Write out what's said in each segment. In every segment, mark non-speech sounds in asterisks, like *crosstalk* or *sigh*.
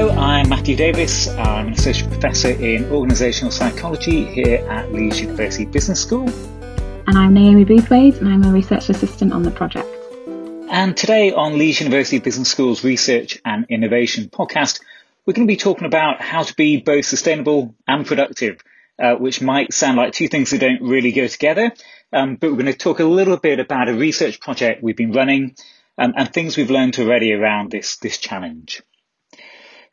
Hello, I'm Matthew Davis. I'm an Associate Professor in Organisational Psychology here at Leeds University Business School. And I'm Naomi Boothwaite, and I'm a Research Assistant on the project. And today on Leeds University Business School's Research and Innovation podcast, we're going to be talking about how to be both sustainable and productive, uh, which might sound like two things that don't really go together. Um, but we're going to talk a little bit about a research project we've been running um, and things we've learned already around this, this challenge.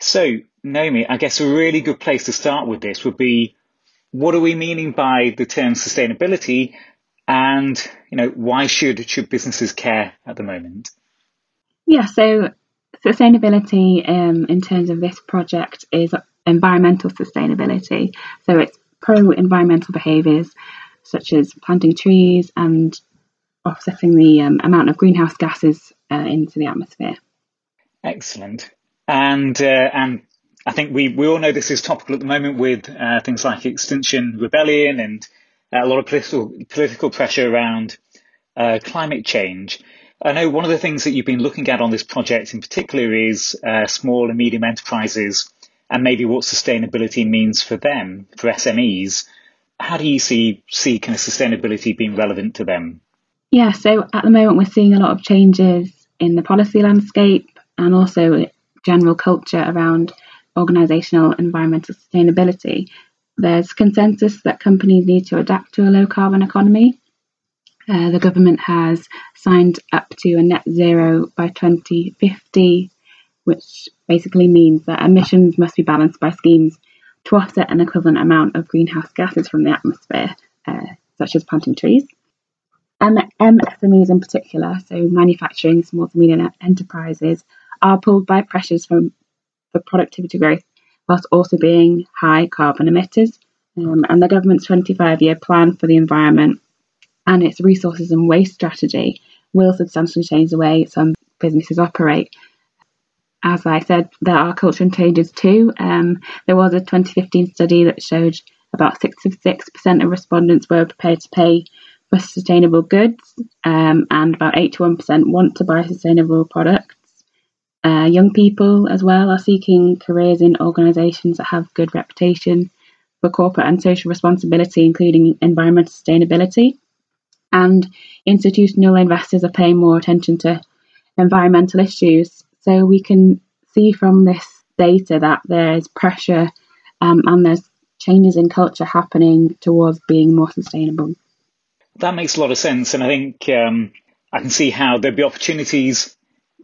So, Naomi, I guess a really good place to start with this would be what are we meaning by the term sustainability? And you know why should should businesses care at the moment? Yeah so sustainability um, in terms of this project is environmental sustainability. So it's pro environmental behaviours such as planting trees and offsetting the um, amount of greenhouse gases uh, into the atmosphere. Excellent and uh, and I think we, we all know this is topical at the moment with uh, things like Extinction Rebellion and uh, a lot of political political pressure around uh, climate change. I know one of the things that you've been looking at on this project in particular is uh, small and medium enterprises and maybe what sustainability means for them, for SMEs. How do you see see kind of sustainability being relevant to them? Yeah, so at the moment we're seeing a lot of changes in the policy landscape and also general culture around organisational environmental sustainability there's consensus that companies need to adapt to a low carbon economy. Uh, the government has signed up to a net zero by 2050, which basically means that emissions must be balanced by schemes to offset an equivalent amount of greenhouse gases from the atmosphere, uh, such as planting trees. MSMEs in particular, so manufacturing, small to medium enterprises, are pulled by pressures from for productivity growth whilst also being high carbon emitters. Um, and the government's 25 year plan for the environment and its resources and waste strategy will substantially change the way some businesses operate. As I said, there are cultural changes too. Um, there was a 2015 study that showed about 66% of respondents were prepared to pay for sustainable goods, um, and about 81% want to buy sustainable products. Uh, young people as well are seeking careers in organisations that have good reputation for corporate and social responsibility, including environmental sustainability. And institutional investors are paying more attention to environmental issues. So we can see from this data that there's pressure um, and there's changes in culture happening towards being more sustainable. That makes a lot of sense. And I think um, I can see how there'd be opportunities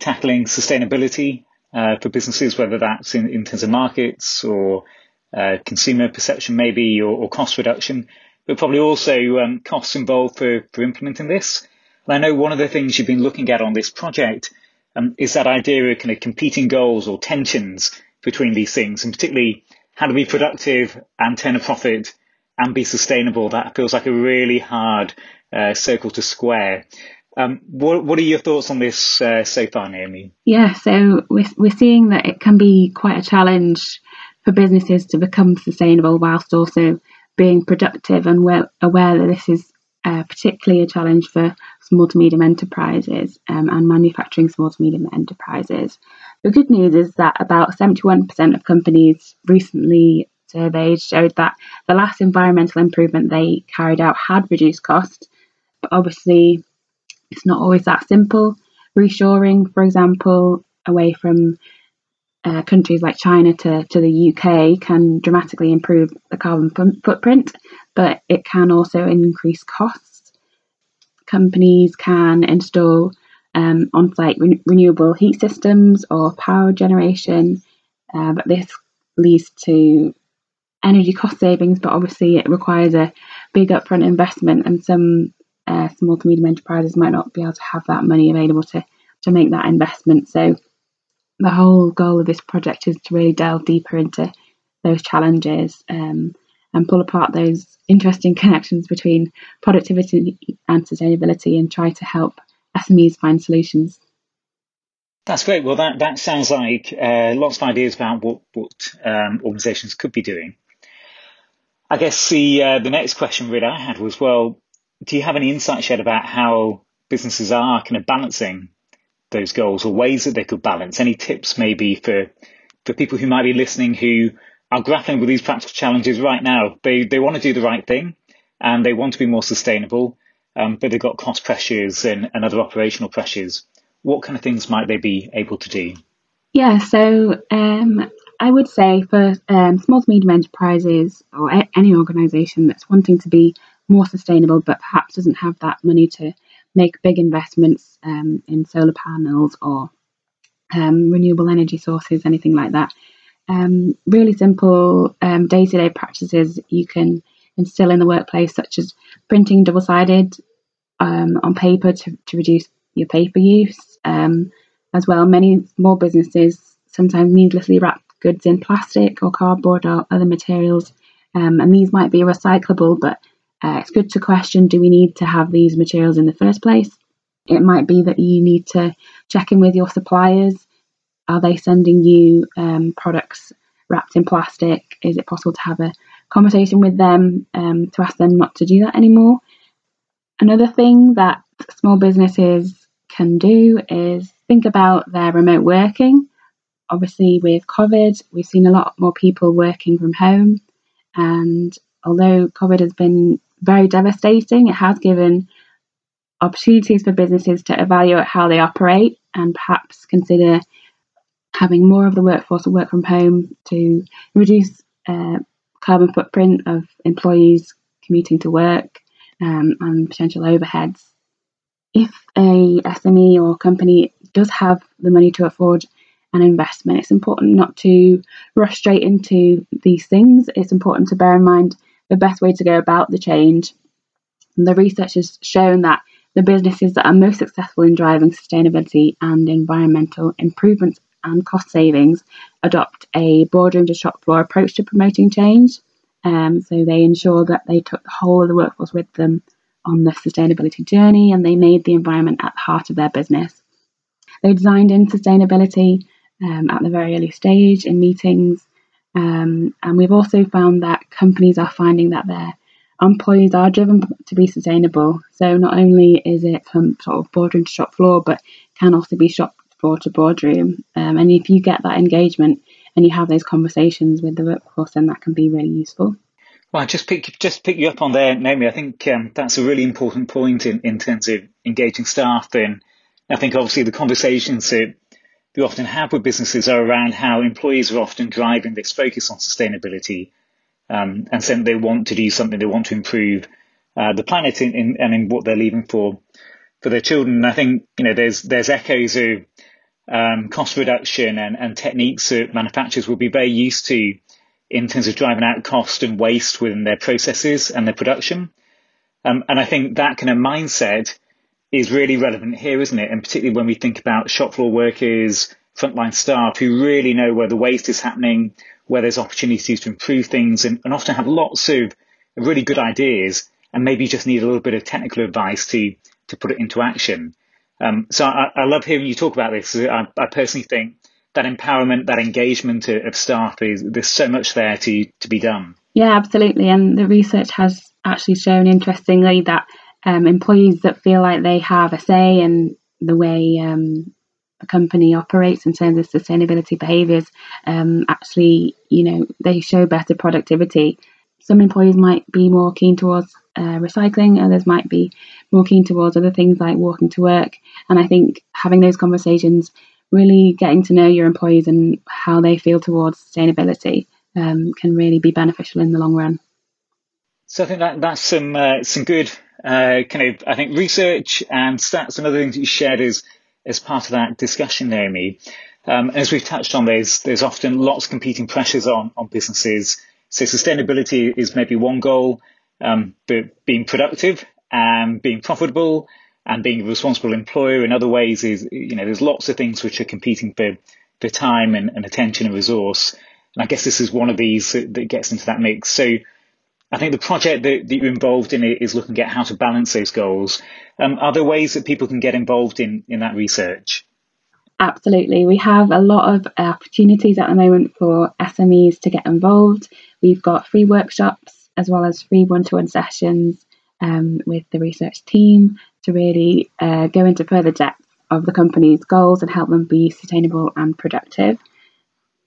tackling sustainability uh, for businesses, whether that's in, in terms of markets or uh, consumer perception, maybe, or, or, cost reduction, but probably also um, costs involved for, for implementing this. And I know one of the things you've been looking at on this project um, is that idea of kind of competing goals or tensions between these things, and particularly how to be productive and turn a profit and be sustainable. That feels like a really hard uh, circle to square. Um, what, what are your thoughts on this uh, so far, Naomi? Yeah, so we're, we're seeing that it can be quite a challenge for businesses to become sustainable whilst also being productive and we're aware that this is uh, particularly a challenge for small to medium enterprises um, and manufacturing small to medium enterprises. The good news is that about 71% of companies recently surveyed showed that the last environmental improvement they carried out had reduced costs. But obviously, it's not always that simple. Reshoring, for example, away from uh, countries like China to, to the UK can dramatically improve the carbon footprint, but it can also increase costs. Companies can install um, on site re- renewable heat systems or power generation, uh, but this leads to energy cost savings, but obviously it requires a big upfront investment, and some uh, small to medium enterprises might not be able to have that money available to, to make that investment. So, the whole goal of this project is to really delve deeper into those challenges um, and pull apart those interesting *laughs* connections between productivity and sustainability and try to help SMEs find solutions. That's great. Well, that, that sounds like uh, lots of ideas about what, what um, organisations could be doing. I guess the uh, the next question really I had was, well, do you have any insights yet about how businesses are kind of balancing those goals or ways that they could balance? Any tips maybe for for people who might be listening who are grappling with these practical challenges right now. They, they want to do the right thing and they want to be more sustainable, um, but they've got cost pressures and, and other operational pressures. What kind of things might they be able to do? Yeah, so um, I would say for um, small to medium enterprises or a- any organisation that's wanting to be more sustainable but perhaps doesn't have that money to make big investments um, in solar panels or um, renewable energy sources, anything like that. Um, really simple day to day practices you can instill in the workplace, such as printing double sided um, on paper to, to reduce your paper use. Um, as well, many small businesses sometimes needlessly wrap goods in plastic or cardboard or other materials, um, and these might be recyclable, but uh, it's good to question do we need to have these materials in the first place? It might be that you need to check in with your suppliers. Are they sending you um, products wrapped in plastic? Is it possible to have a conversation with them um, to ask them not to do that anymore? Another thing that small businesses can do is think about their remote working. Obviously, with COVID, we've seen a lot more people working from home. And although COVID has been very devastating, it has given opportunities for businesses to evaluate how they operate and perhaps consider having more of the workforce work from home to reduce uh, carbon footprint of employees commuting to work um, and potential overheads. If a SME or company does have the money to afford an investment, it's important not to rush straight into these things. It's important to bear in mind the best way to go about the change. And the research has shown that the businesses that are most successful in driving sustainability and environmental improvements and cost savings adopt a boardroom to shop floor approach to promoting change. Um, so they ensure that they took the whole of the workforce with them on the sustainability journey and they made the environment at the heart of their business. They designed in sustainability um, at the very early stage in meetings. Um, and we've also found that companies are finding that their employees are driven to be sustainable. So not only is it from sort of boardroom to shop floor, but can also be shop floor to boardroom. Um, and if you get that engagement and you have those conversations with the workforce, then that can be really useful. Well, just pick just pick you up on there, Naomi. I think um, that's a really important point in, in terms of engaging staff. And I think obviously the conversations that we often have with businesses are around how employees are often driving this focus on sustainability, um, and saying they want to do something, they want to improve uh, the planet in, in, and in what they're leaving for for their children. And I think you know there's there's echoes of um, cost reduction and, and techniques that manufacturers will be very used to in terms of driving out cost and waste within their processes and their production. Um, and I think that kind of mindset is really relevant here, isn't it? And particularly when we think about shop floor workers, frontline staff who really know where the waste is happening, where there's opportunities to improve things and, and often have lots of really good ideas and maybe just need a little bit of technical advice to, to put it into action. Um, so I, I, love hearing you talk about this. I, I, personally think that empowerment, that engagement of staff is there's so much there to to be done. Yeah, absolutely. And the research has actually shown, interestingly, that um, employees that feel like they have a say in the way um, a company operates in terms of sustainability behaviours, um, actually, you know, they show better productivity. Some employees might be more keen towards uh, recycling, others might be more keen towards other things like walking to work. And I think having those conversations, really getting to know your employees and how they feel towards sustainability um, can really be beneficial in the long run. So I think that that's some uh, some good uh, kind of I think research and stats and other things that you shared as as part of that discussion, Naomi. Um, as we've touched on, there's there's often lots of competing pressures on on businesses. So sustainability is maybe one goal, um, but being productive and being profitable and being a responsible employer in other ways is, you know, there's lots of things which are competing for, for time and, and attention and resource. And I guess this is one of these that, that gets into that mix. So I think the project that, that, you're involved in is looking at how to balance those goals. Um, are there ways that people can get involved in, in that research? Absolutely. We have a lot of opportunities at the moment for SMEs to get involved. We've got free workshops as well as free one to one sessions um, with the research team to really uh, go into further depth of the company's goals and help them be sustainable and productive.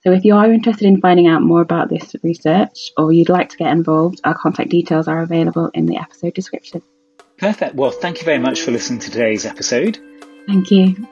So if you are interested in finding out more about this research or you'd like to get involved, our contact details are available in the episode description. Perfect. Well, thank you very much for listening to today's episode. Thank you.